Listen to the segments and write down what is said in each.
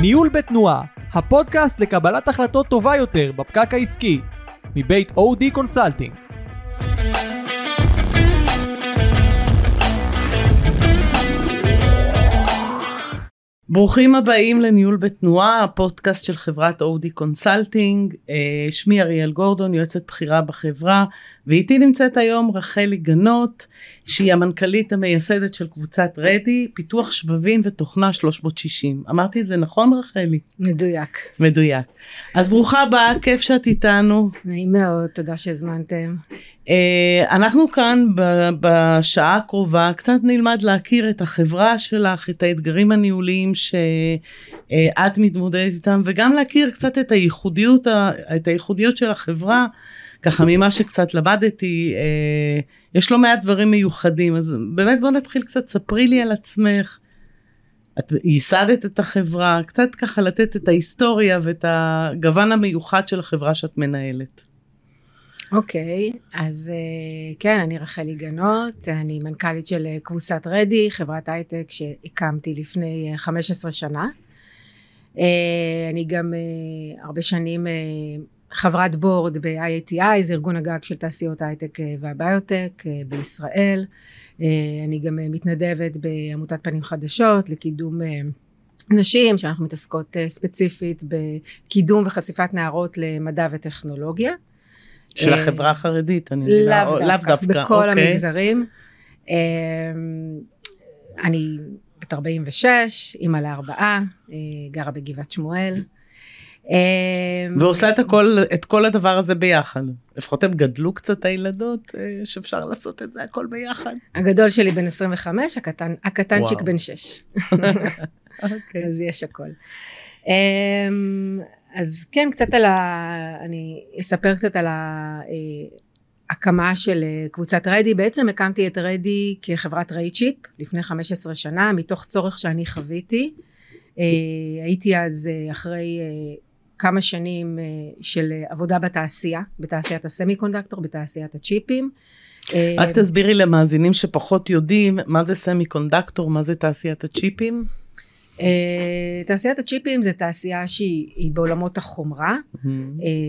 ניהול בתנועה, הפודקאסט לקבלת החלטות טובה יותר בפקק העסקי, מבית אודי קונסלטינג. ברוכים הבאים לניהול בתנועה, הפודקאסט של חברת אודי קונסלטינג. אה, שמי אריאל גורדון, יועצת בכירה בחברה, ואיתי נמצאת היום רחלי גנות, שהיא המנכ"לית המייסדת של קבוצת רדי, פיתוח שבבים ותוכנה 360. אמרתי את זה נכון רחלי? מדויק. מדויק. אז ברוכה הבאה, כיף שאת איתנו. נעים מאוד, תודה שהזמנתם. Uh, אנחנו כאן בשעה הקרובה קצת נלמד להכיר את החברה שלך, את האתגרים הניהוליים שאת מתמודדת איתם, וגם להכיר קצת את הייחודיות, את הייחודיות של החברה. ככה ממה שקצת למדתי, uh, יש לא מעט דברים מיוחדים, אז באמת בוא נתחיל קצת, ספרי לי על עצמך. את ייסדת את החברה, קצת ככה לתת את ההיסטוריה ואת הגוון המיוחד של החברה שאת מנהלת. אוקיי, okay, אז uh, כן, אני רחלי גנות, אני מנכ"לית של uh, קבוצת רדי, חברת הייטק שהקמתי לפני uh, 15 שנה. Uh, אני גם הרבה שנים חברת בורד ב-IATI, זה ארגון הגג של תעשיות הייטק והביוטק בישראל. אני גם מתנדבת בעמותת פנים חדשות לקידום נשים, שאנחנו מתעסקות ספציפית בקידום וחשיפת נערות למדע וטכנולוגיה. של אה, החברה החרדית, אני מבינה, לאו דווקא, דווקא, בכל אוקיי. המגזרים. אה, אני בת 46, אימא לארבעה, אה, גרה בגבעת שמואל. ועושה את הכל, את כל הדבר הזה ביחד. לפחות הם גדלו קצת הילדות, שאפשר לעשות את זה הכל ביחד. הגדול שלי בן 25, הקטן, הקטנצ'יק בן 6. אוקיי. אז יש הכל. אז כן קצת על ה... אני אספר קצת על ההקמה אה, של אה, קבוצת רדי. בעצם הקמתי את רדי כחברת רייצ'יפ לפני 15 שנה מתוך צורך שאני חוויתי. אה, הייתי אז אחרי כמה שנים של עבודה בתעשייה בתעשיית הסמי קונדקטור בתעשיית הצ'יפים. רק תסבירי למאזינים שפחות יודעים מה זה סמי קונדקטור מה זה תעשיית הצ'יפים תעשיית הצ'יפים זה תעשייה שהיא בעולמות החומרה uh,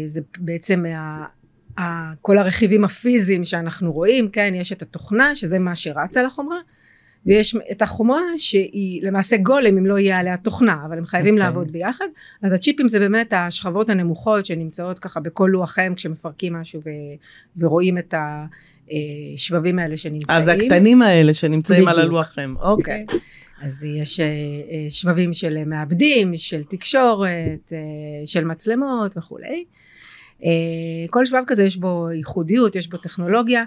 זה בעצם כל הרכיבים הפיזיים שאנחנו רואים כן יש את התוכנה שזה מה שרץ על החומרה ויש את החומרה שהיא למעשה גולם אם לא יהיה עליה תוכנה אבל הם חייבים okay. אוקיי. לעבוד ביחד אז הצ'יפים זה באמת השכבות הנמוכות שנמצאות ככה בכל לוחם כשמפרקים משהו ו, ורואים את השבבים האלה שנמצאים אז הקטנים האלה שנמצאים בדיוק. על הלוחם אוקיי okay. כן. אז יש אה, אה, שבבים של מעבדים, של תקשורת, אה, של מצלמות וכולי. כל שבב כזה יש בו ייחודיות, יש בו טכנולוגיה,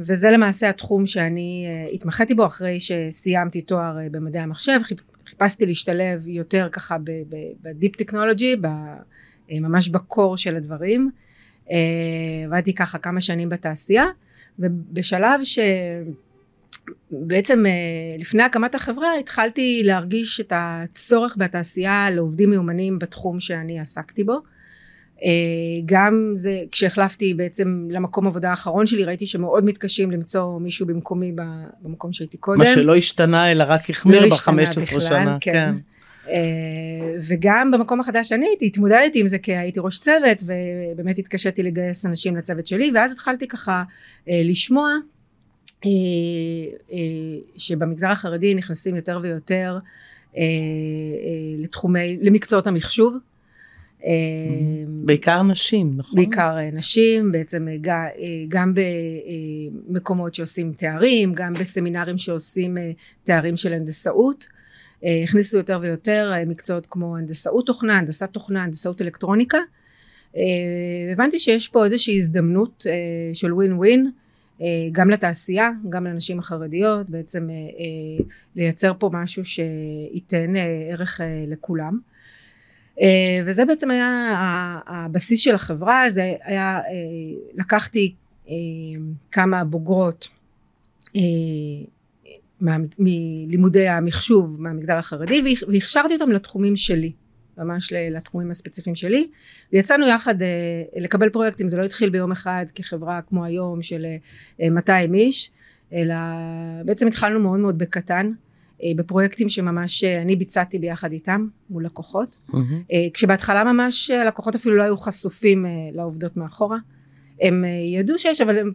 וזה למעשה התחום שאני התמחיתי בו אחרי שסיימתי תואר במדעי המחשב, חיפשתי להשתלב יותר ככה בדיפ טכנולוגי, ממש בקור של הדברים. עבדתי ככה כמה שנים בתעשייה, ובשלב ש... בעצם אה, לפני הקמת החברה התחלתי להרגיש את הצורך בתעשייה לעובדים מיומנים בתחום שאני עסקתי בו אה, גם זה כשהחלפתי בעצם למקום עבודה האחרון שלי ראיתי שמאוד מתקשים למצוא מישהו במקומי במקום שהייתי קודם. מה שלא השתנה אלא רק החמיר לא בחמש עשרה שנה. כן. כן. אה, וגם במקום החדש שאני הייתי התמודדתי עם זה כי הייתי ראש צוות ובאמת התקשיתי לגייס אנשים לצוות שלי ואז התחלתי ככה לשמוע שבמגזר החרדי נכנסים יותר ויותר אה, לתחומי, למקצועות המחשוב. בעיקר נשים, נכון? בעיקר נשים, בעצם גם במקומות שעושים תארים, גם בסמינרים שעושים תארים של הנדסאות. הכניסו יותר ויותר מקצועות כמו הנדסאות תוכנה, הנדסת תוכנה, הנדסאות אלקטרוניקה. הבנתי שיש פה איזושהי הזדמנות של ווין ווין. אה, גם לתעשייה, גם לנשים החרדיות, בעצם אה, אה, לייצר פה משהו שייתן ערך לכולם. וזה בעצם היה הבסיס של החברה, זה היה, לקחתי כמה בוגרות מלימודי המחשוב מהמגזר החרדי והכשרתי אותם לתחומים שלי. ממש לתחומים הספציפיים שלי ויצאנו יחד אה, לקבל פרויקטים זה לא התחיל ביום אחד כחברה כמו היום של 200 אה, איש אלא בעצם התחלנו מאוד מאוד בקטן אה, בפרויקטים שממש אה, אני ביצעתי ביחד איתם מול לקוחות. מהמם. אה, כשבהתחלה ממש הלקוחות אפילו לא היו חשופים אה, לעובדות מאחורה. הם אה, ידעו שיש אבל הם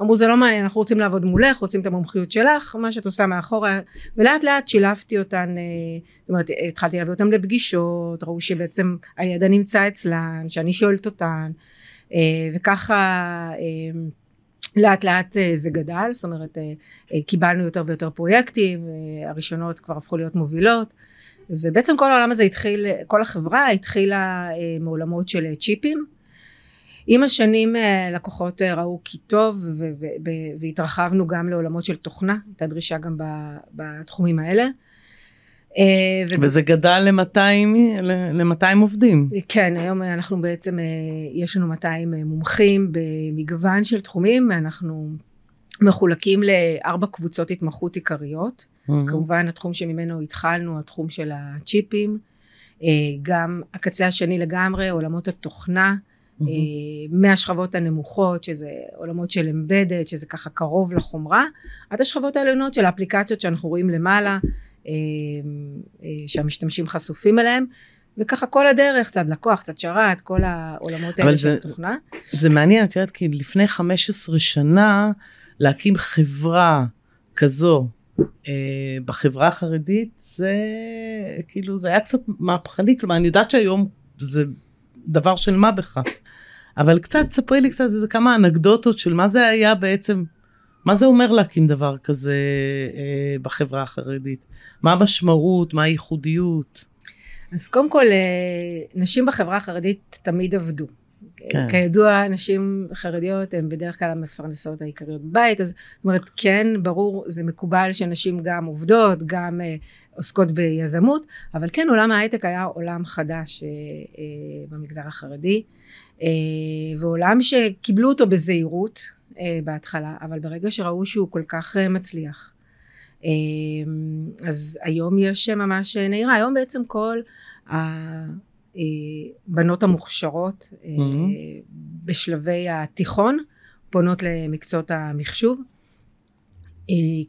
אמרו זה לא מעניין אנחנו רוצים לעבוד מולך רוצים את המומחיות שלך. מה שאת עושה מאחורה ולאט לאט שילבתי אותן אה, זאת אומרת התחלתי להביא אותן לפגישות ראו שבעצם הידע נמצא אצלן שאני שואלת אותן אה, וככה אה, לאט לאט זה גדל זאת אומרת קיבלנו יותר ויותר פרויקטים הראשונות כבר הפכו להיות מובילות ובעצם כל העולם הזה התחיל כל החברה התחילה מעולמות של צ'יפים עם השנים אה, לקוחות אה, ראו כי טוב והתרחבנו גם לעולמות של תוכנה הייתה דרישה גם בתחומים האלה אה, וזה גדל ל-200 ל-200 עובדים. כן היום אנחנו בעצם יש לנו 200 מומחים במגוון של תחומים אנחנו מחולקים לארבע קבוצות התמחות עיקריות מהמם. כמובן התחום שממנו התחלנו התחום של הצ'יפים גם הקצה השני לגמרי עולמות התוכנה מהשכבות הנמוכות שזה עולמות של אמבדד שזה ככה קרוב לחומרה עד השכבות העליונות של האפליקציות שאנחנו רואים למעלה אה, אה, שהמשתמשים חשופים אליהם וככה כל הדרך צד לקוח צד שרת כל העולמות האלה של התוכנה זה מעניין, את יודעת, כי לפני 15 שנה להקים חברה כזו אה, בחברה החרדית, זה כאילו, זה היה קצת מהפכני, כלומר, אני יודעת שהיום זה דבר של מה בכך, אבל קצת, ספרי לי קצת איזה כמה אנקדוטות של מה זה היה בעצם, מה זה אומר להקים דבר כזה אה, בחברה החרדית? מה המשמעות, מה הייחודיות? אז קודם כל אה, נשים בחברה החרדית תמיד עבדו. כן. כידוע נשים חרדיות הן בדרך כלל המפרנסות העיקריות בבית אז זאת אומרת כן ברור זה מקובל שנשים גם עובדות גם אה, עוסקות ביזמות אבל כן עולם ההייטק היה עולם חדש אה, אה, במגזר החרדי אה, ועולם שקיבלו אותו בזהירות בהתחלה אבל ברגע שראו שהוא כל כך מצליח אז היום יש ממש נהירה היום בעצם כל הבנות המוכשרות Mhm. בשלבי התיכון פונות למקצועות המחשוב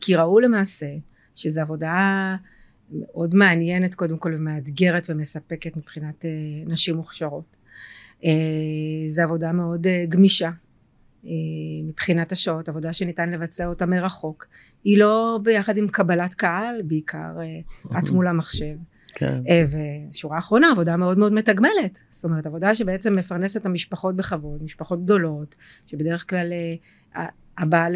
כי ראו למעשה שזו עבודה מאוד מעניינת קודם כל ומאתגרת ומספקת מבחינת אה, נשים מוכשרות. אה, זו עבודה מאוד אה, גמישה מבחינת השעות, עבודה שניתן לבצע אותה מרחוק. היא לא ביחד עם קבלת קהל, בעיקר את מול המחשב. כן. ושורה אחרונה עבודה מאוד מאוד מתגמלת זאת אומרת עבודה שבעצם מפרנסת את המשפחות בכבוד משפחות גדולות שבדרך כלל הבעל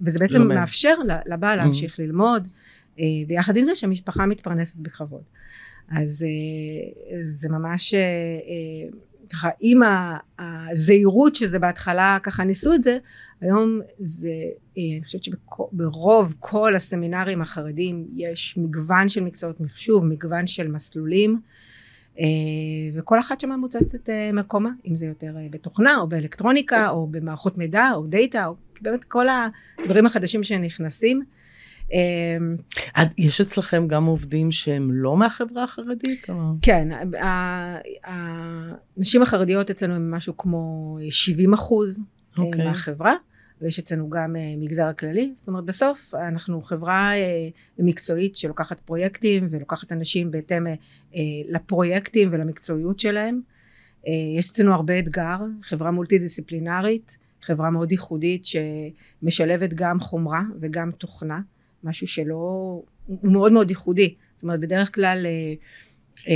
וזה בעצם לומד. מאפשר לבעל Mhm. להמשיך ללמוד ביחד עם זה שהמשפחה מתפרנסת בכבוד. אז אה, זה ממש אה, אה, ככה עם הזהירות שזה בהתחלה ככה ניסו את זה היום זה אה, אני חושבת שברוב כל הסמינרים החרדים יש מגוון של מקצועות מחשוב מגוון של מסלולים אה, וכל אחת שמה מוצאת את אה, מקומה אם זה יותר אה, בתוכנה או באלקטרוניקה או במערכות מידע או דאטה או באמת כל הדברים החדשים שנכנסים. אה, יש אצלכם גם עובדים שהם לא מהחברה החרדית? כן, הנשים החרדיות אצלנו הם משהו כמו 70 אחוז אה, אוקיי. מהחברה, ויש אצלנו גם אה, מגזר הכללי, זאת אומרת בסוף אנחנו חברה אה, מקצועית שלוקחת פרויקטים ולוקחת אנשים בהתאם לפרויקטים ולמקצועיות שלהם. יש אצלנו הרבה אתגר, חברה מולטי דיסציפלינרית, חברה מאוד ייחודית שמשלבת גם חומרה וגם תוכנה, משהו שלא, הוא מאוד מאוד ייחודי, זאת אומרת בדרך כלל אה, אה,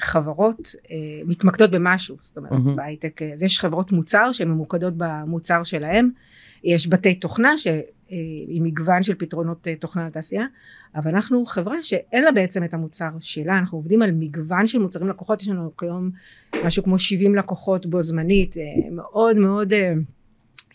חברות אה, מתמקדות במשהו, זאת אומרת מהמם. בהייטק, אז יש חברות מוצר שהן ממוקדות במוצר שלהם, יש בתי תוכנה ש... אה, עם מגוון של פתרונות אה, תוכנה לתעשייה, אבל אנחנו חברה שאין לה בעצם את המוצר שלה, אנחנו עובדים על מגוון של מוצרים. לקוחות, יש לנו כיום משהו כמו 70 לקוחות בו זמנית, אה, מאוד מאוד אה,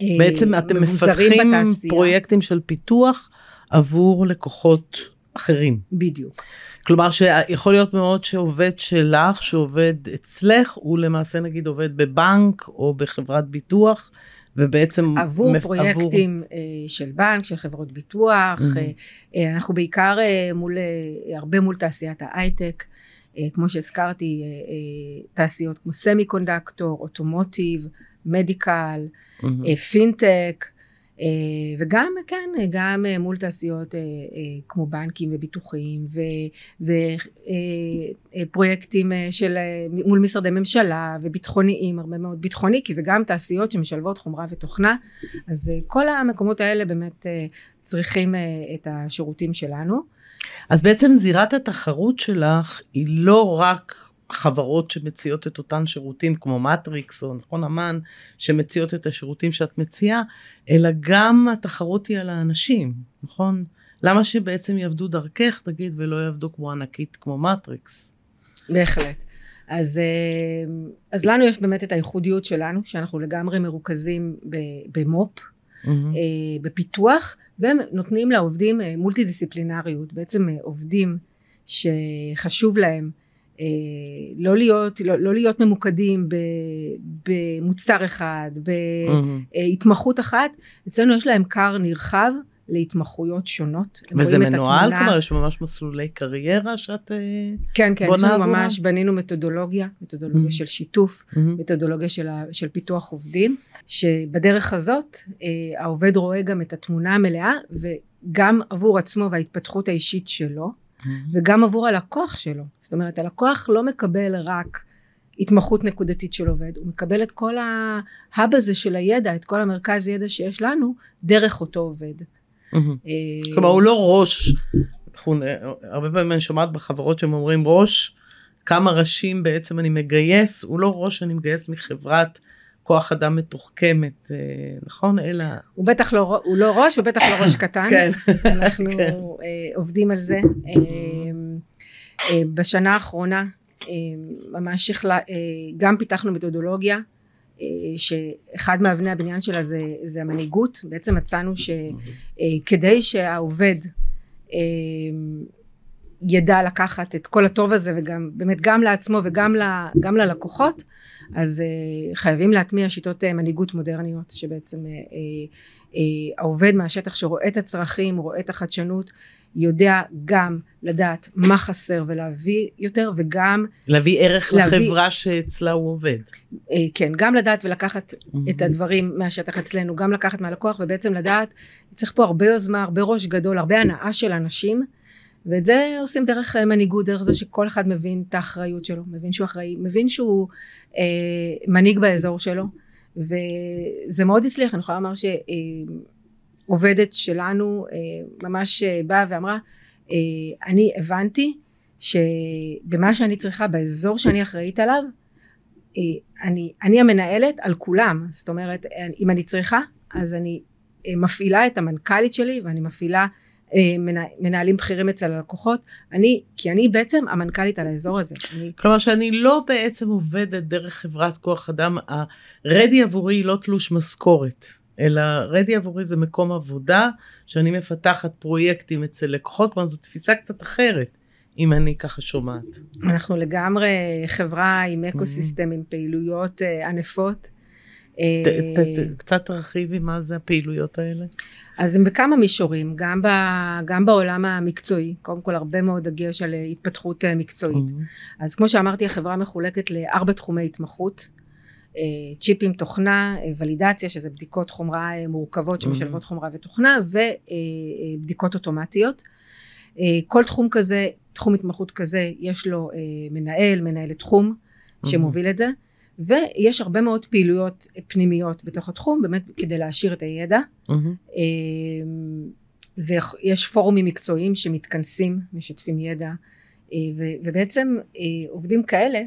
אה, בעצם אתם מבוזרים מפתחים בתעשייה. פרויקטים של פיתוח עבור לקוחות אחרים. בדיוק. כלומר שיכול להיות מאוד שעובד שלך שעובד אצלך הוא למעשה נגיד עובד בבנק או בחברת ביטוח ובעצם עבור מפ- פרויקטים אה, של בנק, של חברות ביטוח, Mhm. אה, אה, אנחנו בעיקר מול, הרבה מול תעשיית ההייטק, כמו שהזכרתי, תעשיות כמו סמי קונדקטור, אוטומוטיב, מדיקל. אה, פינטק, וגם כן גם מול תעשיות כמו בנקים וביטוחים ופרויקטים של מול משרדי ממשלה וביטחוניים הרבה מאוד ביטחוני כי זה גם תעשיות שמשלבות חומרה ותוכנה אז כל המקומות האלה באמת צריכים את השירותים שלנו. אז בעצם זירת התחרות שלך היא לא רק חברות שמציעות את אותן שירותים כמו מטריקס או נכון אמן שמציעות את השירותים שאת מציעה, אלא גם התחרות היא על האנשים, נכון? למה שבעצם יעבדו דרכך, תגיד, ולא יעבדו כמו ענקית כמו מטריקס? בהחלט. אז, אה, אז לנו יש באמת את הייחודיות שלנו, שאנחנו לגמרי מרוכזים במו"פ, mm-hmm. בפיתוח, והם נותנים לעובדים אה, מולטי דיסציפלינריות, בעצם עובדים שחשוב להם לא להיות, לא, לא להיות ממוקדים במוצר אחד, בהתמחות אחת, אצלנו יש להם כר נרחב להתמחויות שונות. וזה מנוהל? כלומר יש ממש מסלולי קריירה שאת אה, כן, כן, יש לנו ממש, בנינו מתודולוגיה, מתודולוגיה mm-hmm. של שיתוף, mm-hmm. מתודולוגיה של, של פיתוח עובדים, שבדרך הזאת אה, העובד רואה גם את התמונה המלאה, וגם עבור עצמו וההתפתחות האישית שלו. Mm-hmm. וגם עבור הלקוח שלו. זאת אומרת, הלקוח לא מקבל רק התמחות נקודתית של עובד, הוא מקבל את כל ההאב הזה של הידע, את כל המרכז ידע שיש לנו, דרך אותו עובד. Mm-hmm. אה, כלומר, הוא לא ראש, הרבה פעמים אני שומעת בחברות שהם אומרים ראש, כמה ראשים בעצם אני מגייס, הוא לא ראש שאני מגייס מחברת כוח אדם מתוחכמת, אה, נכון? אלא... הוא בטח לא, הוא לא ראש ובטח לא ראש קטן. כן. אנחנו כן. אה, עובדים על זה. אה, בשנה האחרונה ממש גם פיתחנו מתודולוגיה שאחד מאבני הבניין שלה זה, זה המנהיגות בעצם מצאנו שכדי שהעובד ידע לקחת את כל הטוב הזה וגם באמת גם לעצמו וגם ל, גם ללקוחות אז uh, חייבים להטמיע שיטות uh, מנהיגות מודרניות שבעצם uh, uh, uh, העובד מהשטח שרואה את הצרכים רואה את החדשנות יודע גם לדעת מה חסר ולהביא יותר וגם להביא ערך להביא, לחברה שאצלה הוא עובד uh, כן גם לדעת ולקחת mm-hmm. את הדברים מהשטח אצלנו גם לקחת מהלקוח ובעצם לדעת צריך פה הרבה יוזמה הרבה ראש גדול הרבה הנאה של אנשים ואת זה עושים דרך אה, מנהיגות, דרך זה שכל אחד מבין את האחריות שלו, מבין שהוא אחראי, מבין שהוא אה, מנהיג באזור שלו, וזה מאוד הצליח, אני יכולה לומר שעובדת אה, שלנו אה, ממש אה, באה ואמרה, אה, אני הבנתי שבמה שאני צריכה, באזור שאני אחראית עליו, אה, אני, אני המנהלת על כולם, זאת אומרת, אם אני צריכה, אז אני אה, מפעילה את המנכ"לית שלי ואני מפעילה מנהלים בכירים אצל הלקוחות אני כי אני בעצם המנכ"לית על האזור הזה. אני... כלומר שאני לא בעצם עובדת דרך חברת כוח אדם הרדי עבורי היא לא תלוש משכורת אלא רדי עבורי זה מקום עבודה שאני מפתחת פרויקטים אצל לקוחות כלומר זו תפיסה קצת אחרת. אם אני ככה שומעת. אנחנו לגמרי חברה עם אקו סיסטם עם פעילויות uh, ענפות אה, קצת תרחיבי מה זה הפעילויות האלה. אז הם בכמה מישורים, גם, ב, גם בעולם המקצועי, קודם כל הרבה מאוד דגש על התפתחות אה, מקצועית. Mm-hmm. אז כמו שאמרתי, החברה מחולקת לארבע תחומי התמחות. אה, צ'יפים תוכנה, ולידציה שזה בדיקות חומרה מורכבות שמשלבות mm-hmm. חומרה ותוכנה ובדיקות אוטומטיות. כל תחום כזה, תחום התמחות כזה, יש לו מנהל, מנהלת תחום שמוביל mm-hmm. את זה. ויש הרבה מאוד פעילויות פנימיות בתוך התחום באמת כדי להעשיר את הידע. mm-hmm. זה, יש פורומים מקצועיים שמתכנסים משתפים ידע אה, ו, ובעצם אה, עובדים כאלה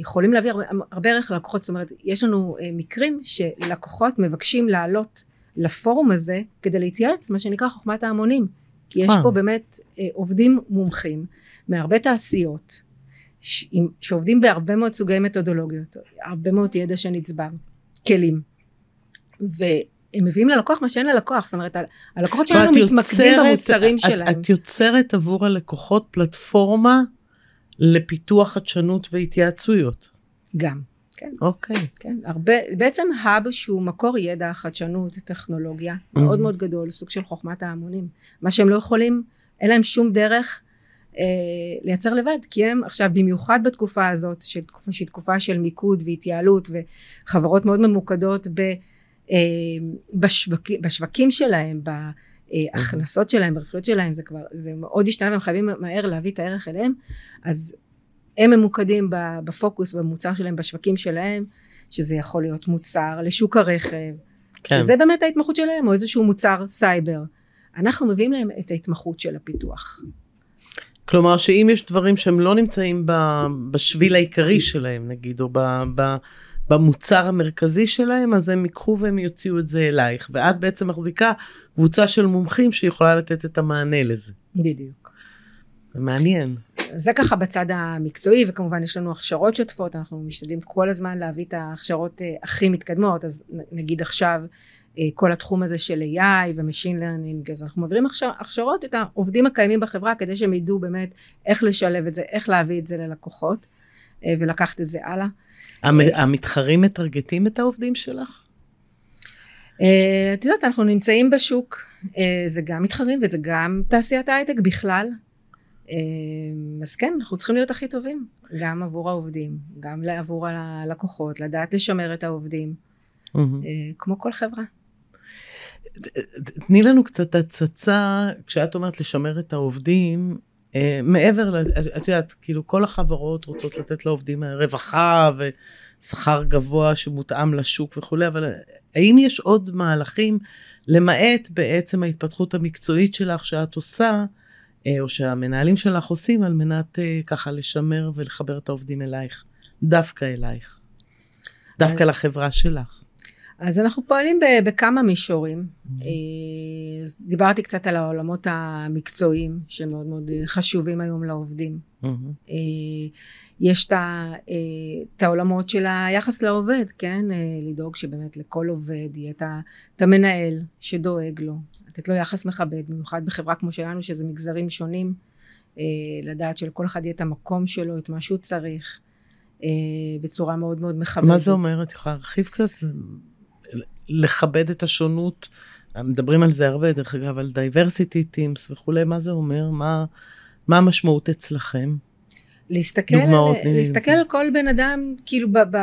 יכולים להביא הרבה, הרבה ערך ללקוחות. זאת אומרת יש לנו מקרים שלקוחות מבקשים לעלות לפורום הזה כדי להתייעץ מה שנקרא חוכמת ההמונים. כי יש פה באמת עובדים מומחים מהרבה תעשיות שעובדים בהרבה מאוד סוגי מתודולוגיות, הרבה מאוד ידע שנצבר, כלים. והם מביאים ללקוח מה שאין ללקוח, זאת אומרת הלקוחות שלנו מתמקדים במוצרים את, שלהם. את יוצרת עבור הלקוחות פלטפורמה לפיתוח חדשנות והתייעצויות. גם, כן. אוקיי. כן, הרבה, בעצם האב שהוא מקור ידע, חדשנות, טכנולוגיה, mm-hmm. מאוד מאוד גדול, סוג של חוכמת ההמונים. מה שהם לא יכולים, אין להם שום דרך לייצר לבד כי הם עכשיו במיוחד בתקופה הזאת של תקופה שהיא תקופה של מיקוד והתייעלות וחברות מאוד ממוקדות בשווק, בשווקים שלהם, בהכנסות שלהם, ברווחיות שלהם, זה כבר, זה מאוד השתנה והם חייבים מהר להביא את הערך אליהם, אז הם ממוקדים בפוקוס במוצר שלהם, בשווקים שלהם, שזה יכול להיות מוצר לשוק הרכב, כן. שזה באמת ההתמחות שלהם, או איזשהו מוצר סייבר. אנחנו מביאים להם את ההתמחות של הפיתוח. כלומר שאם יש דברים שהם לא נמצאים בשביל העיקרי שלהם נגיד, או ב, ב, במוצר המרכזי שלהם, אז הם ייקחו והם יוציאו את זה אלייך, ואת בעצם מחזיקה קבוצה של מומחים שיכולה לתת את המענה לזה. בדיוק. זה מעניין. זה ככה בצד המקצועי, וכמובן יש לנו הכשרות שוטפות, אנחנו משתדלים כל הזמן להביא את ההכשרות אה, הכי מתקדמות, אז נגיד עכשיו כל התחום הזה של AI ו-Machine Learning, אז אנחנו מעבירים הכשרות את העובדים הקיימים בחברה כדי שהם ידעו באמת איך לשלב את זה, איך להביא את זה ללקוחות אה, ולקחת את זה הלאה. המתחרים מטרגטים את העובדים שלך? את יודעת, אנחנו נמצאים בשוק, זה גם מתחרים וזה גם תעשיית ההייטק בכלל. אז כן, אנחנו צריכים להיות הכי טובים, גם עבור העובדים, גם עבור הלקוחות, לדעת לשמר את העובדים, כמו כל חברה. תני לנו קצת הצצה, כשאת אומרת לשמר את העובדים, אה, מעבר, את יודעת, כאילו כל החברות רוצות לתת לעובדים רווחה ושכר גבוה שמותאם לשוק וכולי, אבל האם יש עוד מהלכים, למעט בעצם ההתפתחות המקצועית שלך שאת עושה, אה, או שהמנהלים שלך עושים על מנת אה, ככה לשמר ולחבר את העובדים אלייך, דווקא אלייך, דווקא לחברה שלך. אז אנחנו פועלים בכמה מישורים. Mm-hmm. דיברתי קצת על העולמות המקצועיים שמאוד מאוד חשובים היום לעובדים. Mm-hmm. יש את העולמות של היחס לעובד, כן? לדאוג שבאמת לכל עובד יהיה את המנהל שדואג לו, לתת לו יחס מכבד, במיוחד בחברה כמו שלנו שזה מגזרים שונים, לדעת שלכל אחד יהיה את המקום שלו, את מה שהוא צריך, בצורה מאוד מאוד מכבדת. מה זה אומר? את יכולה להרחיב קצת? לכבד את השונות. מדברים על זה הרבה, דרך אגב, על diversity teams וכולי, מה זה אומר? מה, מה המשמעות אצלכם? להסתכל, דוגמאות, על, להסתכל על כל בן אדם, כאילו, ב, ב,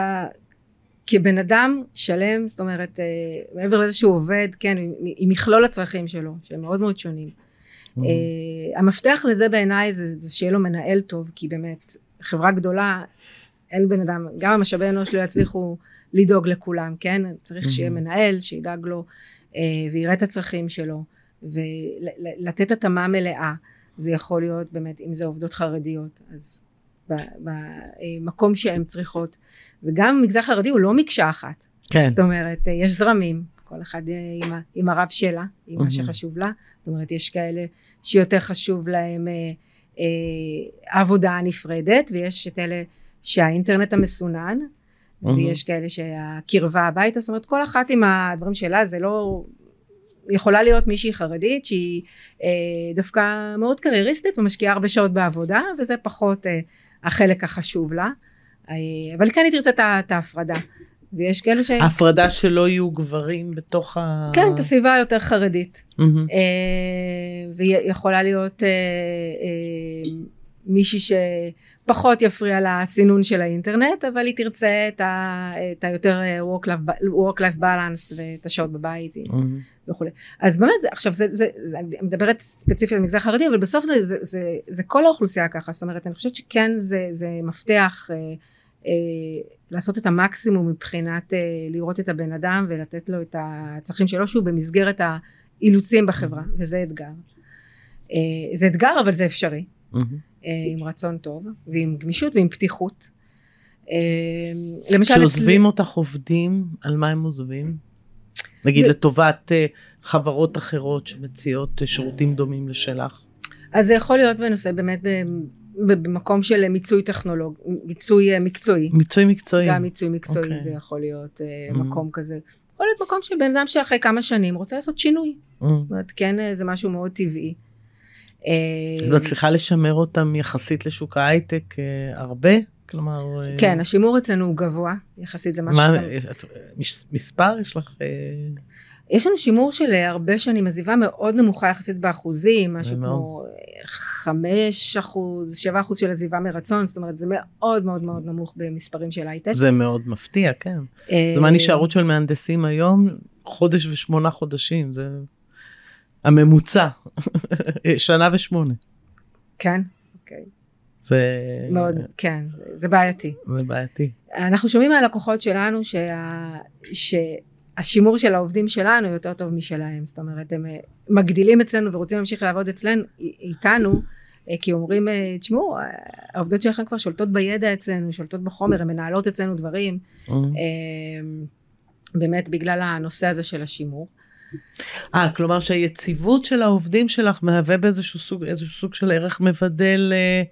כבן אדם שלם, זאת אומרת, אה, מעבר לזה שהוא עובד, כן, עם, עם מכלול הצרכים שלו, שהם מאוד מאוד שונים. Mm-hmm. Uh, המפתח לזה בעיניי זה, זה שיהיה לו מנהל טוב, כי באמת, חברה גדולה, אין בן אדם, גם המשאבי אנוש לא יצליחו לדאוג לכולם, כן? צריך שיהיה מנהל שידאג לו אה, ויראה את הצרכים שלו ולתת התאמה מלאה. זה יכול להיות באמת, אם זה עובדות חרדיות, אז במקום שהן צריכות. וגם המגזר החרדי הוא לא מקשה אחת. כן. זאת אומרת, אה, יש זרמים, כל אחד אה, עם, עם הרב שלה, עם מה שחשוב לה. זאת אומרת, יש כאלה שיותר חשוב להם אה, אה, העבודה הנפרדת, ויש את אלה שהאינטרנט המסונן, ויש כאלה שהקרבה הביתה, זאת אומרת כל אחת עם הדברים שלה זה לא יכולה להיות מישהי חרדית שהיא אה, דווקא מאוד קרייריסטית ומשקיעה הרבה שעות בעבודה וזה פחות אה, החלק החשוב לה אה, אבל כן היא תרצה את ההפרדה ויש כאלה ש... הפרדה שלא יהיו גברים בתוך ה... כן, את הסביבה היותר חרדית. Mm-hmm. אה, והיא יכולה להיות אה, אה, מישהי שפחות יפריע לסינון של האינטרנט אבל היא תרצה את, ה, את היותר אה, work life, balance ואת השעות בבית mm-hmm. וכולי אז באמת זה, עכשיו זה, זה, זה אני מדברת ספציפית על המגזר החרדי אבל בסוף זה, זה, זה, זה כל האוכלוסייה ככה זאת אומרת אני חושבת שכן זה, זה מפתח אה, אה, לעשות את המקסימום מבחינת אה, לראות את הבן אדם ולתת לו את הצרכים שלו שהוא במסגרת האילוצים בחברה mm-hmm. וזה אתגר אה, זה אתגר אבל זה אפשרי mm-hmm. אה, עם רצון טוב ועם גמישות ועם פתיחות. אה, למשל כשעוזבים אצל... אותך עובדים, על מה הם עוזבים? נגיד ו... לטובת אה, חברות אחרות שמציעות שירותים דומים לשלך. אז זה יכול להיות בנושא באמת במקום של מיצוי טכנולוג, מיצוי מקצועי. מיצוי מקצועי. גם מיצוי מקצועי okay. אוקיי. זה יכול להיות mm-hmm. מקום כזה. יכול להיות מקום של בן אדם שאחרי כמה שנים רוצה לעשות שינוי. Mm-hmm. זאת אומרת, כן זה משהו מאוד טבעי. את אה, מצליחה לשמר אותם יחסית לשוק ההייטק אה, הרבה? כלומר... אה, כן, השימור אצלנו הוא גבוה, יחסית זה משהו... מה, מספר יש לך? יש לנו שימור של הרבה שנים, עזיבה מאוד נמוכה יחסית באחוזים, משהו. כמו חמש אחוז, שבע אחוז של עזיבה מרצון, זאת אומרת זה מאוד מאוד מאוד נמוך במספרים של הייטק. זה מאוד מפתיע, כן. זמן הישארות של מהנדסים היום, חודש ושמונה חודשים, זה הממוצע, שנה ושמונה. כן, אוקיי. זה מאוד, כן, זה בעייתי. זה בעייתי. אנחנו שומעים מהלקוחות שלנו שה... שהשימור של העובדים שלנו יותר טוב משלהם, זאת אומרת הם אה, מגדילים אצלנו ורוצים להמשיך לעבוד אצלנו, איתנו, אה, כי אומרים, אה, תשמעו, העובדות שלכם כבר שולטות בידע אצלנו, שולטות בחומר, הן מנהלות אצלנו דברים, Mm. באמת בגלל הנושא הזה של השימור. אה, כלומר שהיציבות של העובדים שלך מהווה באיזשהו סוג, איזשהו סוג של ערך מבדל אה,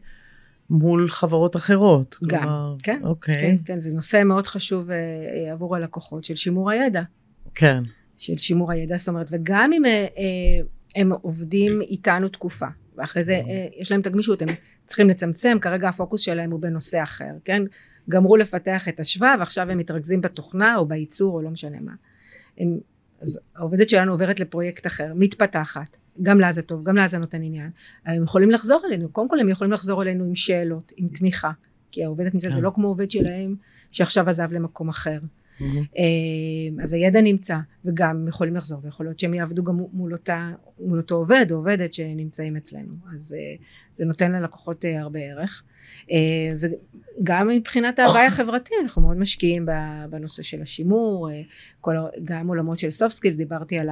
מול חברות אחרות. גם, כלומר, כן, אוקיי. כן, כן, זה נושא מאוד חשוב אה, עבור הלקוחות של שימור הידע. כן. של שימור הידע, זאת אומרת, וגם אם אה, אה, הם עובדים איתנו תקופה, ואחרי זה אה, יש להם את הגמישות, הם צריכים לצמצם, כרגע הפוקוס שלהם הוא בנושא אחר, כן? גמרו לפתח את השבב, ועכשיו הם מתרכזים בתוכנה או בייצור או לא משנה מה. הם, אז העובדת שלנו עוברת לפרויקט אחר, מתפתחת, גם לה זה טוב, גם לה זה נותן עניין. הם יכולים לחזור אלינו, קודם כל הם יכולים לחזור אלינו עם שאלות, עם תמיכה, כי העובדת נמצאת, כן. זה לא כמו עובד שלהם שעכשיו עזב למקום אחר. אה, אז הידע נמצא וגם יכולים לחזור ויכול להיות שהם יעבדו גם מול, אותה, מול אותו עובד או עובדת שנמצאים אצלנו אז אה, זה נותן ללקוחות אה, הרבה ערך וגם מבחינת ההוואי החברתי אנחנו מאוד משקיעים בנושא של השימור אה, כל, גם עולמות של soft skills דיברתי על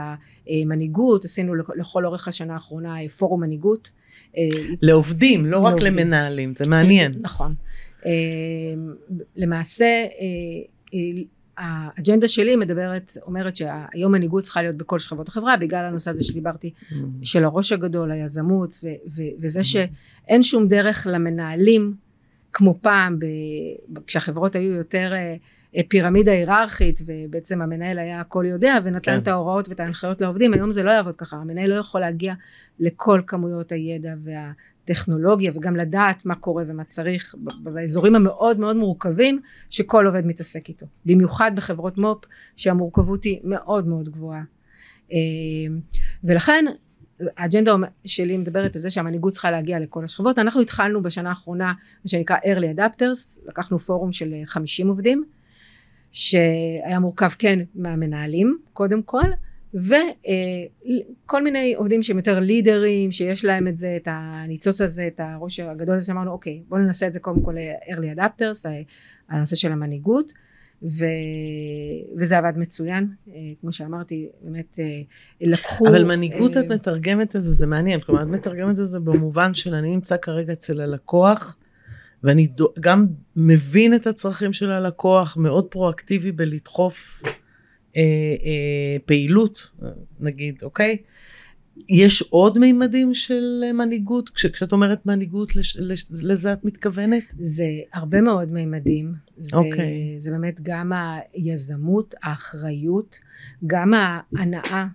המנהיגות עשינו לכ- לכל אורך השנה האחרונה אה, פורום מנהיגות אה, לעובדים, לא רק לעובדים. למנהלים, זה מעניין. נכון. אה, למעשה אה, אה, האג'נדה שלי מדברת, אומרת שהיום מנהיגות צריכה להיות בכל שכבות החברה בגלל הנושא הזה שדיברתי של הראש הגדול, היזמות ו- ו- וזה שאין שום דרך למנהלים כמו פעם ב- כשהחברות היו יותר אה, אה, פירמידה היררכית ובעצם המנהל היה הכל יודע ונתן כן. את ההוראות ואת ההנחיות לעובדים היום זה לא יעבוד ככה המנהל לא יכול להגיע לכל כמויות הידע והטכנולוגיה וגם לדעת מה קורה ומה צריך באזורים המאוד מאוד מורכבים שכל עובד מתעסק איתו. במיוחד בחברות מו"פ שהמורכבות היא מאוד מאוד גבוהה. אה, ולכן האג'נדה שלי מדברת על זה שהמנהיגות צריכה להגיע לכל השכבות. אנחנו התחלנו בשנה האחרונה מה שנקרא early adapters לקחנו פורום של אה, 50 עובדים שהיה מורכב כן מהמנהלים קודם כל וכל מיני עובדים שהם יותר לידרים שיש להם את זה את הניצוץ הזה את הראש הגדול הזה שאמרנו אוקיי בואו ננסה את זה קודם כל אה, early adapters הנושא של המנהיגות ו... וזה עבד מצוין אה, כמו שאמרתי באמת אה, לקחו אבל מנהיגות אה, את מתרגמת את זה, זה מעניין. כלומר, את מתרגמת את זה במובן של אני נמצא כרגע אצל הלקוח, ואני גם מבין את הצרכים של הלקוח, מאוד פרואקטיבי בלדחוף אה, אה, פעילות, נגיד, אוקיי? יש עוד מימדים של מנהיגות? כש, כשאת אומרת מנהיגות, לש, לש, לזה את מתכוונת? זה הרבה מאוד מימדים, זה, אוקיי. זה באמת גם היזמות, האחריות, גם ההנאה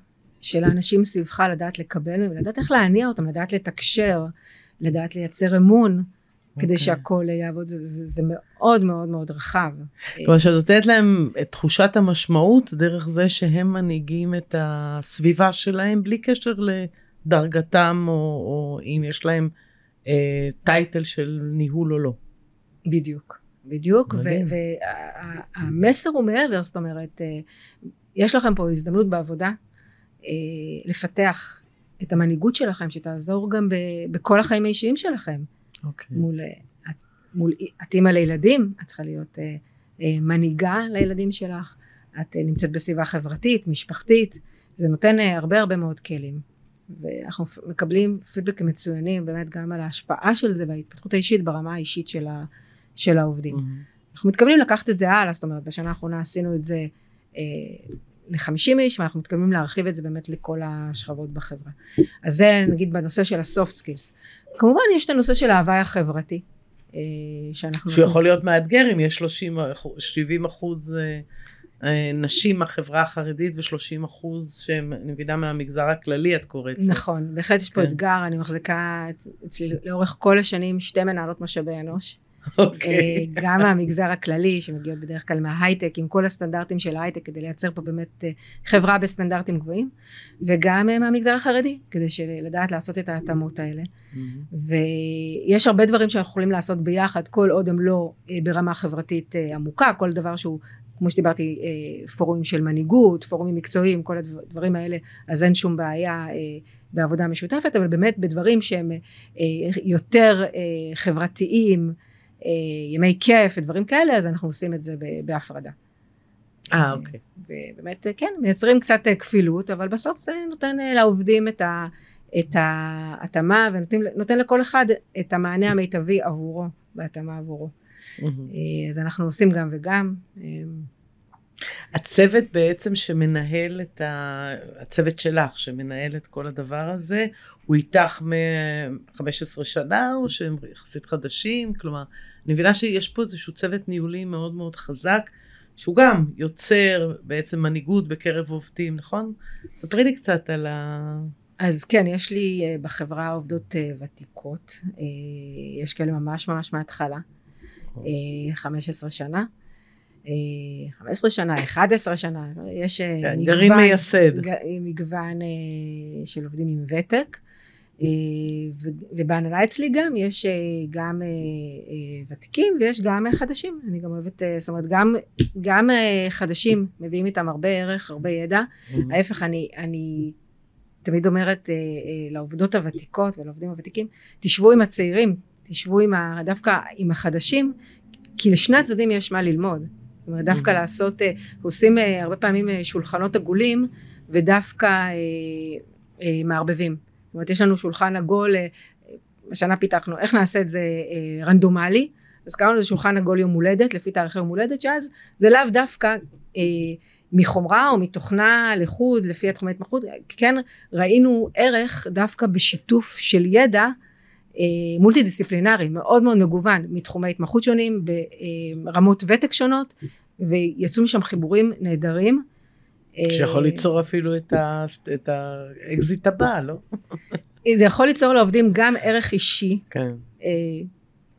של האנשים סביבך לדעת לקבל מהם, לדעת איך להניע אותם, לדעת לתקשר, לדעת לייצר אמון, כדי אוקיי. שהכל יעבוד, זה, זה, זה מאוד מאוד מאוד רחב. כלומר, שאת נותנת להם את תחושת המשמעות דרך זה שהם מנהיגים את הסביבה שלהם בלי קשר לדרגתם או, או אם יש להם אה, טייטל של ניהול או לא. בדיוק, בדיוק. והמסר הוא מעבר, זאת אומרת, אה, יש לכם פה הזדמנות בעבודה אה, לפתח את המנהיגות שלכם, שתעזור גם בכל החיים האישיים שלכם. אוקיי. מול, אה, את, מול, את אימא לילדים, את צריכה להיות אה, אה, מנהיגה לילדים שלך, את אה, נמצאת בסביבה חברתית, משפחתית, זה נותן אה, הרבה הרבה מאוד כלים. ואנחנו מקבלים פידבקים מצוינים באמת גם על ההשפעה של זה וההתפתחות האישית ברמה האישית של, ה, של העובדים. מהמם. אנחנו מתכוונים לקחת את זה הלאה, זאת אומרת בשנה האחרונה עשינו את זה אה, ל-50 איש ואנחנו מתכוונים להרחיב את זה באמת לכל השכבות בחברה. אז זה נגיד בנושא של ה-soft skills. כמובן יש את הנושא של ההוואי החברתי. אה, שאנחנו... שהוא יכול להיות מאתגר אם יש 30, 70 אחוז אה, אה, נשים מהחברה החרדית ו-30 אחוז שהם, אני מבינה מהמגזר הכללי את קוראת. נכון, בהחלט יש פה כן. אתגר, אני מחזיקה אצ- אצלי לאורך כל השנים שתי מנהלות משאבי אנוש. אוקיי. גם מהמגזר הכללי שמגיעות בדרך כלל מההייטק עם כל הסטנדרטים של ההייטק כדי לייצר פה באמת אה, חברה בסטנדרטים גבוהים וגם אה, מהמגזר החרדי כדי לדעת לעשות את ההתאמות האלה ויש הרבה דברים שאנחנו יכולים לעשות ביחד כל עוד הם לא ברמה חברתית עמוקה כל דבר שהוא כמו שדיברתי פורומים של מנהיגות פורומים מקצועיים כל הדברים האלה אז אין שום בעיה בעבודה משותפת אבל באמת בדברים שהם אה, יותר אה, חברתיים אה, ימי כיף ודברים כאלה אז אנחנו עושים את זה בהפרדה. אה אוקיי. ובאמת כן מייצרים קצת כפילות אבל בסוף זה נותן לעובדים את, ה, את ההתאמה ונותן לכל אחד את המענה המיטבי עבורו בהתאמה עבורו. אז אנחנו עושים גם וגם. הצוות בעצם שמנהל את ה... הצוות שלך שמנהל את כל הדבר הזה, הוא איתך מ-15 שנה או שהם יחסית חדשים? כלומר, אני מבינה שיש פה איזשהו צוות ניהולי מאוד מאוד חזק, שהוא גם יוצר בעצם מנהיגות בקרב עובדים, נכון? ספרי לי קצת על ה... אז כן, יש לי אה, בחברה עובדות אה, ותיקות, אה, יש כאלה ממש ממש מההתחלה, 15 שנה. 15 שנה, 11 שנה, יש כן, מגוון, גרעין מייסד. מגוון של עובדים עם ותק. אה, ובהנהלה אצלי גם יש גם ותיקים ויש גם חדשים אני גם אוהבת זאת אומרת גם גם חדשים מביאים איתם הרבה ערך הרבה ידע mm-hmm. ההפך אני אני תמיד אומרת לעובדות הוותיקות ולעובדים הוותיקים תשבו עם הצעירים תשבו עם ה, דווקא עם החדשים כי לשני הצדדים יש מה ללמוד זאת אומרת דווקא לעשות, אה, עושים אה, הרבה פעמים אה, שולחנות עגולים ודווקא מערבבים. זאת אומרת יש לנו שולחן עגול, השנה פיתחנו איך נעשה את זה רנדומלי, אז קראנו לזה שולחן עגול יום הולדת לפי תאריך יום הולדת שאז זה לאו דווקא מחומרה או מתוכנה לחוד לפי התחומי התמחות, כן ראינו ערך דווקא בשיתוף של ידע מולטי דיסציפלינרי מאוד מאוד מגוון מתחומי התמחות שונים ברמות ותק שונות ויצאו משם חיבורים נהדרים. שיכול ליצור אפילו את, האקזיט הבא, לא? זה יכול ליצור לעובדים גם ערך אישי. כן. אה,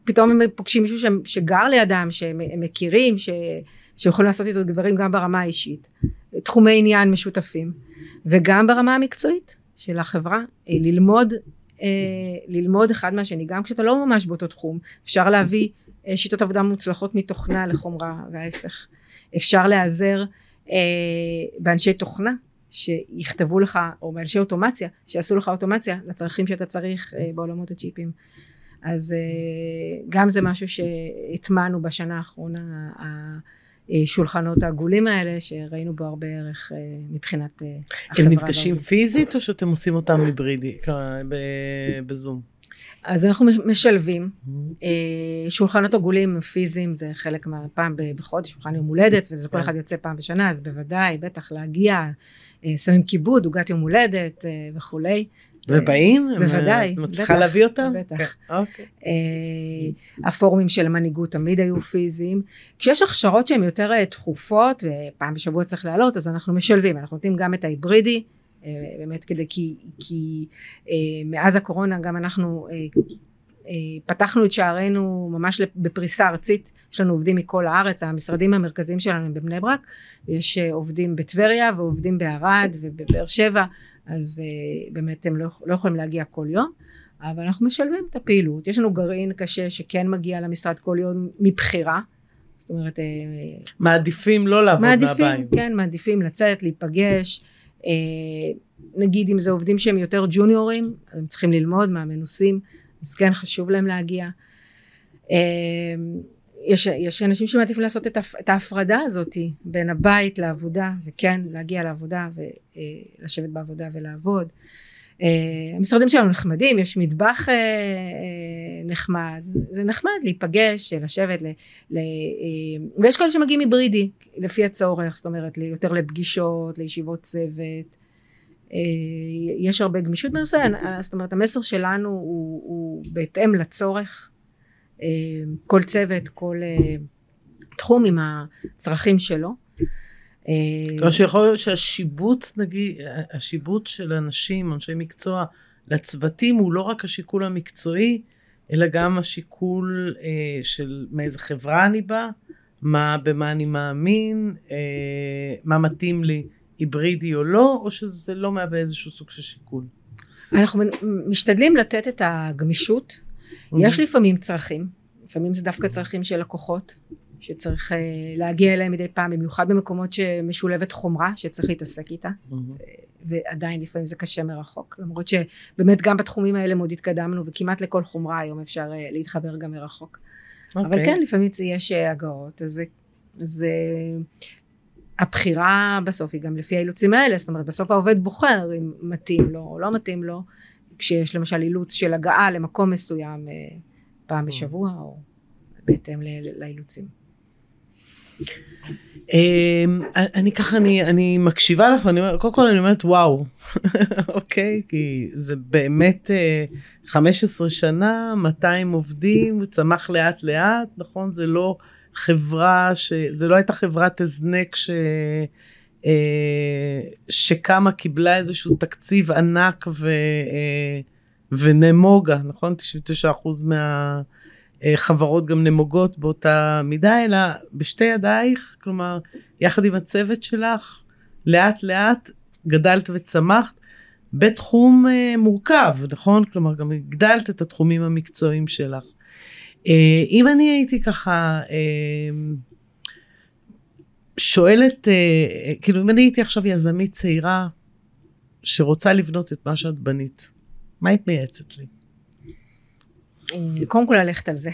פתאום הם פוגשים מישהו שגר לידם, שהם מכירים, ש, שיכולים לעשות איתו דברים גם ברמה האישית. תחומי עניין משותפים. וגם ברמה המקצועית של החברה, אה, ללמוד, אה, ללמוד אחד מהשני, גם כשאתה לא ממש באותו תחום. אפשר להביא שיטות עבודה מוצלחות מתוכנה לחומרה וההפך. אפשר להיעזר באנשי תוכנה שיכתבו לך או באנשי אוטומציה שיעשו לך אוטומציה לצרכים שאתה צריך אה, בעולמות הצ'יפים. אז אה, גם זה משהו שהטמענו בשנה האחרונה השולחנות העגולים האלה שראינו בו הרבה ערך אה, מבחינת אה, החברה. הם נפגשים פיזית או שאתם עושים אותם היברידי בזום? אז אנחנו משלבים mm-hmm. שולחנות עגולים פיזיים זה חלק מהפעם בחודש שולחן יום הולדת וזה לכל כן. אחד יוצא פעם בשנה אז בוודאי בטח להגיע אה, שמים כיבוד עוגת יום הולדת אה, וכולי ובאים? בוודאי. את מצליחה להביא אותם? בטח. כן, אוקיי. הפורומים של המנהיגות תמיד היו פיזיים. כשיש הכשרות שהן יותר תכופות ופעם בשבוע צריך לעלות אז אנחנו משלבים אנחנו נותנים גם את ההיברידי אה, באמת כדי כי, כי אה, מאז הקורונה גם אנחנו אה, פתחנו את שערינו ממש בפריסה ארצית. יש לנו עובדים מכל הארץ המשרדים המרכזיים שלנו הם בבני ברק יש עובדים בטבריה ועובדים בערד ובבאר שבע אז באמת הם לא, לא יכולים להגיע כל יום אבל אנחנו משלבים את הפעילות. יש לנו גרעין קשה שכן מגיע למשרד כל יום מבחירה זאת אומרת מעדיפים לא לעבוד מעדיפים, מהבית. כן מעדיפים לצאת להיפגש אה, נגיד אם זה עובדים שהם יותר ג'וניורים הם צריכים ללמוד מהמנוסים אז כן חשוב להם להגיע. אה, יש, יש אנשים שמעדיפים לעשות את, את ההפרדה הזאת בין הבית לעבודה וכן להגיע לעבודה ולשבת בעבודה ולעבוד המשרדים שלנו נחמדים יש מטבח נחמד. זה נחמד להיפגש לשבת ל, ל, ויש כאלה שמגיעים היברידי לפי הצורך זאת אומרת יותר לפגישות לישיבות צוות. יש הרבה גמישות בנושא זאת אומרת המסר שלנו הוא, הוא בהתאם לצורך. כל צוות כל תחום עם הצרכים שלו לא שיכול להיות שהשיבוץ נגיד השיבוץ של אנשים אנשי מקצוע לצוותים הוא לא רק השיקול המקצועי אלא גם השיקול אה, של מאיזה חברה אני באה, מה, במה אני מאמין, אה, מה מתאים לי, היברידי או לא, או שזה לא מהווה איזשהו סוג של שיקול. אנחנו משתדלים לתת את הגמישות. יש לפעמים צרכים, לפעמים זה דווקא צרכים של לקוחות, שצריך uh, להגיע אליהם מדי פעם, במיוחד במקומות שמשולבת חומרה, שצריך להתעסק איתה, mm-hmm. ועדיין לפעמים זה קשה מרחוק, למרות שבאמת גם בתחומים האלה מאוד התקדמנו, וכמעט לכל חומרה היום אפשר uh, להתחבר גם מרחוק. Okay. אבל אוקיי. כן, לפעמים יש הגאות, אז זה... זה הבחירה בסוף היא גם לפי האילוצים האלה, זאת אומרת בסוף העובד בוחר אם מתאים לו או לא מתאים לו, כשיש למשל אילוץ של הגעה למקום מסוים פעם בשבוע או בהתאם לאילוצים. אמ, אני ככה, אני, אני מקשיבה לך ואני אומרת, קודם כל אני אומרת וואו, אוקיי? כי זה באמת 15 אה, שנה, 200 עובדים, צמח לאט לאט, נכון? זה לא חברה, ש... זה לא הייתה חברת הזנק ש... אה, שקמה, קיבלה איזשהו תקציב ענק ו... אה, ונמוגה, נכון? 99% מה... אה, חברות גם נמוגות באותה מידה, אלא בשתי ידייך, כלומר, יחד עם הצוות שלך, לאט לאט גדלת וצמחת בתחום uh, מורכב, נכון? כלומר, גם הגדלת את התחומים המקצועיים שלך. Uh, אם אני הייתי ככה uh, שואלת, uh, כאילו, אם אני הייתי עכשיו יזמית צעירה שרוצה לבנות את מה שאת בנית, מה היית מייעצת לי? אה, קודם כל ללכת על זה.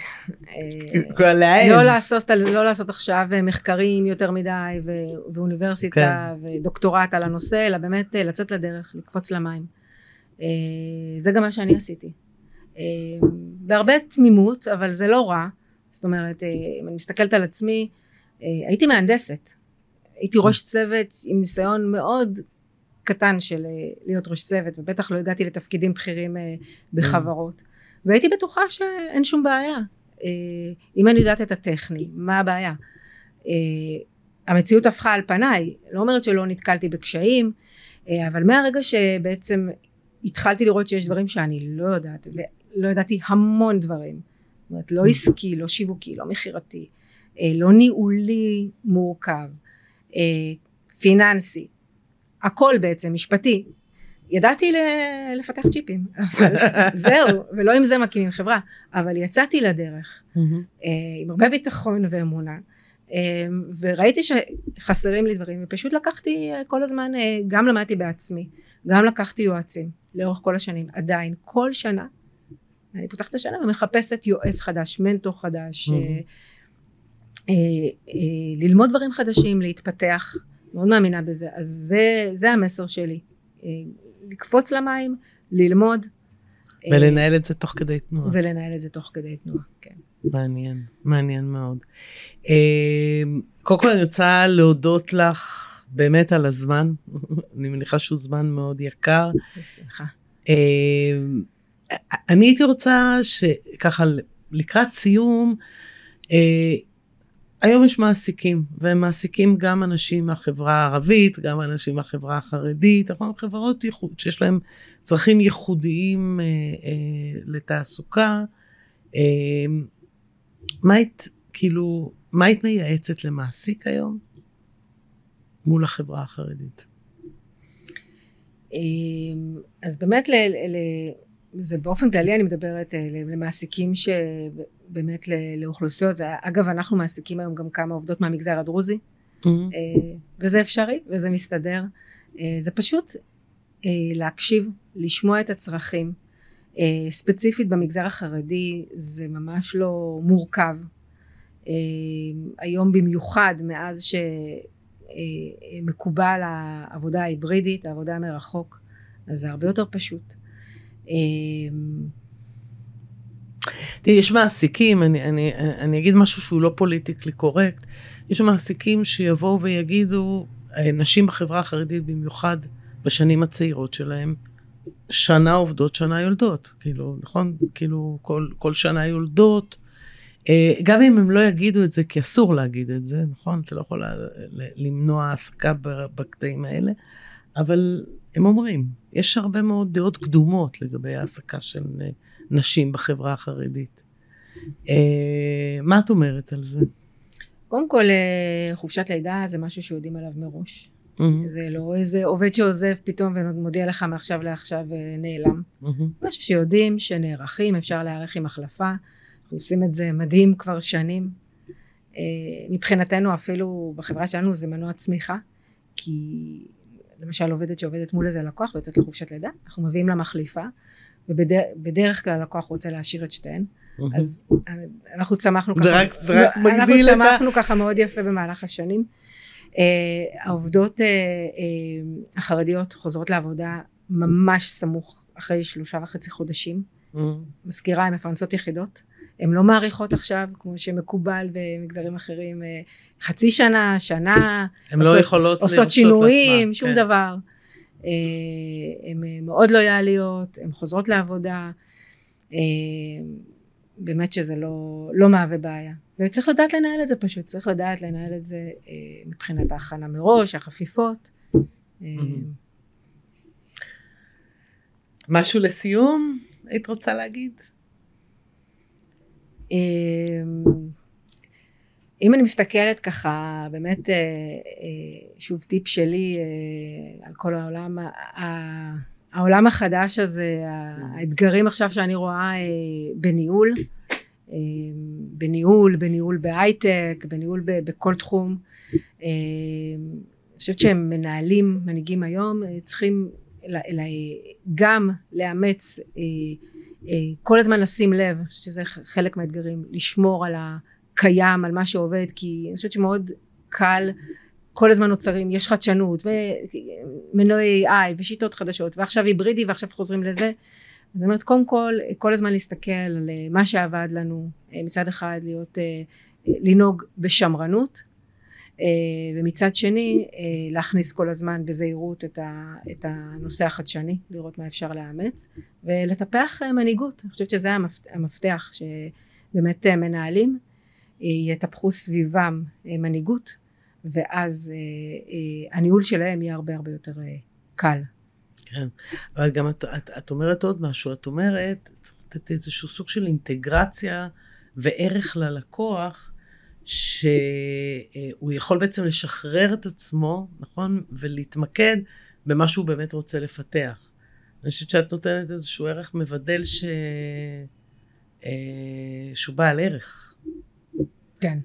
אה, לא לעשות, לא לעשות עכשיו מחקרים יותר מדי ואוניברסיטה כן. ודוקטורט על הנושא, אלא באמת אה, לצאת לדרך, לקפוץ למים. זה גם מה שאני עשיתי. בהרבה תמימות, אבל זה לא רע. זאת אומרת, אם אני מסתכלת על עצמי, הייתי מהנדסת. הייתי ראש צוות עם ניסיון מאוד קטן של להיות ראש צוות, ובטח לא הגעתי לתפקידים בכירים בחברות. והייתי בטוחה שאין שום בעיה. אה, אם אני יודעת את הטכני מה הבעיה? אה, המציאות הפכה על פניי. לא אומרת שלא נתקלתי בקשיים אה, אבל מהרגע שבעצם התחלתי לראות שיש דברים שאני לא יודעת ולא ידעתי המון דברים זאת אומרת לא עסקי לא שיווקי לא מכירתי לא ניהולי מורכב פיננסי הכל בעצם משפטי ידעתי לפתח צ'יפים, אבל זהו, ולא עם זה מקימים חברה, אבל יצאתי לדרך אה, עם הרבה ביטחון ואמונה, אה, וראיתי שחסרים לי דברים, ופשוט לקחתי אה, כל הזמן, גם למדתי בעצמי, גם לקחתי יועצים לאורך כל השנים, עדיין, כל שנה, אני פותחת את השנה ומחפשת יועץ חדש, מנטור חדש, ללמוד דברים חדשים, להתפתח, מאוד מאמינה בזה, אז זה, זה המסר שלי. לקפוץ למים, ללמוד. ולנהל את זה תוך כדי תנועה. ולנהל את זה תוך כדי תנועה, כן. מעניין, מעניין מאוד. אה, קודם כל אני רוצה להודות לך באמת על הזמן, אני מניחה שהוא זמן מאוד יקר. בשמחה. אה, אני הייתי רוצה שככה לקראת סיום, אה, היום יש מעסיקים, והם מעסיקים גם אנשים מהחברה הערבית, גם אנשים מהחברה החרדית, נכון? חברות ייחוד, שיש להם צרכים ייחודיים אה, אה, לתעסוקה. אה, מה היית, כאילו, מה היית מייעצת למעסיק היום מול החברה החרדית? אה, אז באמת ל, ל, זה באופן כללי אני מדברת אה, למעסיקים שבאמת לאוכלוסיות, זה, אגב אנחנו מעסיקים היום גם כמה עובדות מהמגזר הדרוזי. Mm-hmm. אה, וזה אפשרי וזה מסתדר, אה, זה פשוט להקשיב, לשמוע את הצרכים, ספציפית במגזר החרדי זה ממש לא מורכב, היום במיוחד מאז שמקובל העבודה ההיברידית, העבודה מרחוק, אז זה הרבה יותר פשוט. אמ, תראי, יש מעסיקים, אני, אני, אני אגיד משהו שהוא לא פוליטיקלי קורקט, יש מעסיקים שיבואו ויגידו, נשים בחברה החרדית במיוחד, בשנים הצעירות שלהם, שנה עובדות, שנה יולדות, כאילו, נכון? כאילו, כל, כל שנה יולדות. אה, גם אם הם לא יגידו את זה, כי אסור להגיד את זה, נכון? אתה לא יכול למנוע העסקה בקטעים האלה, אבל הם אומרים, יש הרבה מאוד דעות קדומות לגבי העסקה של אה, נשים בחברה החרדית. אה, מה את אומרת על זה? קודם כל, אה, חופשת לידה זה משהו שיודעים עליו מראש. Mm-hmm. זה לא איזה עובד שעוזב פתאום ומודיע לך מעכשיו לעכשיו נעלם. Mm-hmm. משהו שיודעים, שנערכים, אפשר להיערך עם החלפה. אנחנו עושים את זה מדהים כבר שנים. מבחינתנו אפילו בחברה שלנו זה מנוע צמיחה, כי למשל עובדת שעובדת מול איזה לקוח ויוצאת לחופשת לידה, אנחנו מביאים לה מחליפה, ובדרך כלל הלקוח רוצה להשאיר את שתיהן. אז אנחנו צמחנו ככה, רק- זה רק אנחנו מגדיל את ה- צמחנו ככה מאוד יפה במהלך השנים. אה, העובדות אה, אה, החרדיות חוזרות לעבודה ממש סמוך אחרי שלושה וחצי חודשים. מזכירה, הן מפרנסות יחידות. הן לא מעריכות עכשיו, כמו שמקובל במגזרים אחרים, אה, חצי שנה, שנה, הן לא יכולות עושות שינויים, לעצמן, שום כן. דבר. אה, הן אה, מאוד לויאליות, הן חוזרות לעבודה. באמת שזה לא, לא מהווה בעיה. וצריך לדעת לנהל את זה פשוט, צריך לדעת לנהל את זה מבחינת ההכנה מראש, החפיפות. אה, משהו לסיום היית רוצה להגיד? אה, אם אני מסתכלת ככה, באמת, אה, אה, שוב טיפ שלי אה, על כל העולם, העולם החדש הזה, האתגרים עכשיו שאני רואה אה, בניהול, בניהול, בניהול בהייטק, בניהול בכל תחום. אני חושבת שהם מנהלים, מנהיגים היום, צריכים גם לאמץ, כל הזמן לשים לב, אני חושבת שזה חלק מהאתגרים, לשמור על הקיים, על מה שעובד, כי אני חושבת שמאוד קל, כל הזמן נוצרים, יש חדשנות, ומנועי AI, ושיטות חדשות, ועכשיו היברידי, ועכשיו חוזרים לזה. זאת אומרת, קודם כל, כל הזמן להסתכל על אה, מה שעבד לנו, אה, מצד אחד להיות, אה, לנהוג בשמרנות, ומצד שני אה, להכניס כל הזמן בזהירות את, הנושא החדשני, לראות מה אפשר לאמץ, ולטפח אה, מנהיגות. אני חושבת שזה המפ- המפתח, שבאמת אה, מנהלים אה, יטפחו סביבם אה, מנהיגות, ואז אה, אה, הניהול שלהם יהיה הרבה הרבה יותר אה, קל. כן, אבל גם את, את, את אומרת עוד משהו, את אומרת, צריך לתת איזשהו סוג של אינטגרציה וערך ללקוח, שהוא יכול בעצם לשחרר את עצמו, נכון? ולהתמקד במה שהוא באמת רוצה לפתח. אני חושבת שאת נותנת איזשהו ערך מבדל ש... אה, שהוא בעל ערך. כן.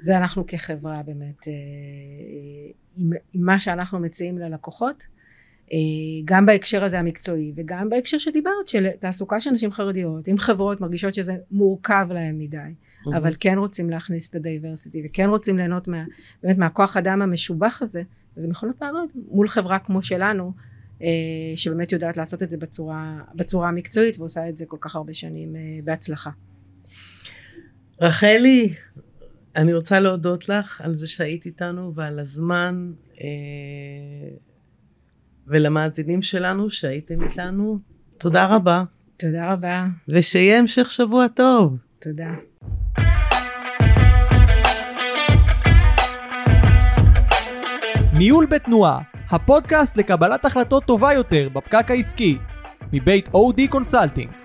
זה אנחנו כחברה באמת, אה, עם, עם מה שאנחנו מציעים ללקוחות, אה, גם בהקשר הזה המקצועי וגם בהקשר שדיברת של תעסוקה של נשים חרדיות, אם חברות מרגישות שזה מורכב להם מדי, אבל כן רוצים להכניס את הדייברסיטי וכן רוצים ליהנות מה, באמת מהכוח אדם המשובח הזה, הם יכולים לעבוד מול חברה כמו שלנו, אה, שבאמת יודעת לעשות את זה בצורה, בצורה המקצועית ועושה את זה כל כך הרבה שנים אה, בהצלחה. רחלי, אני רוצה להודות לך על זה שהיית איתנו ועל הזמן, אה, ולמאזינים שלנו שהייתם איתנו. תודה רבה, תודה רבה, ושיהיה המשך שבוע טוב. תודה. ניהול בתנועה, הפודקאסט לקבלת החלטות טובה יותר בפקק העסקי, מבית אודי קונסלטינג.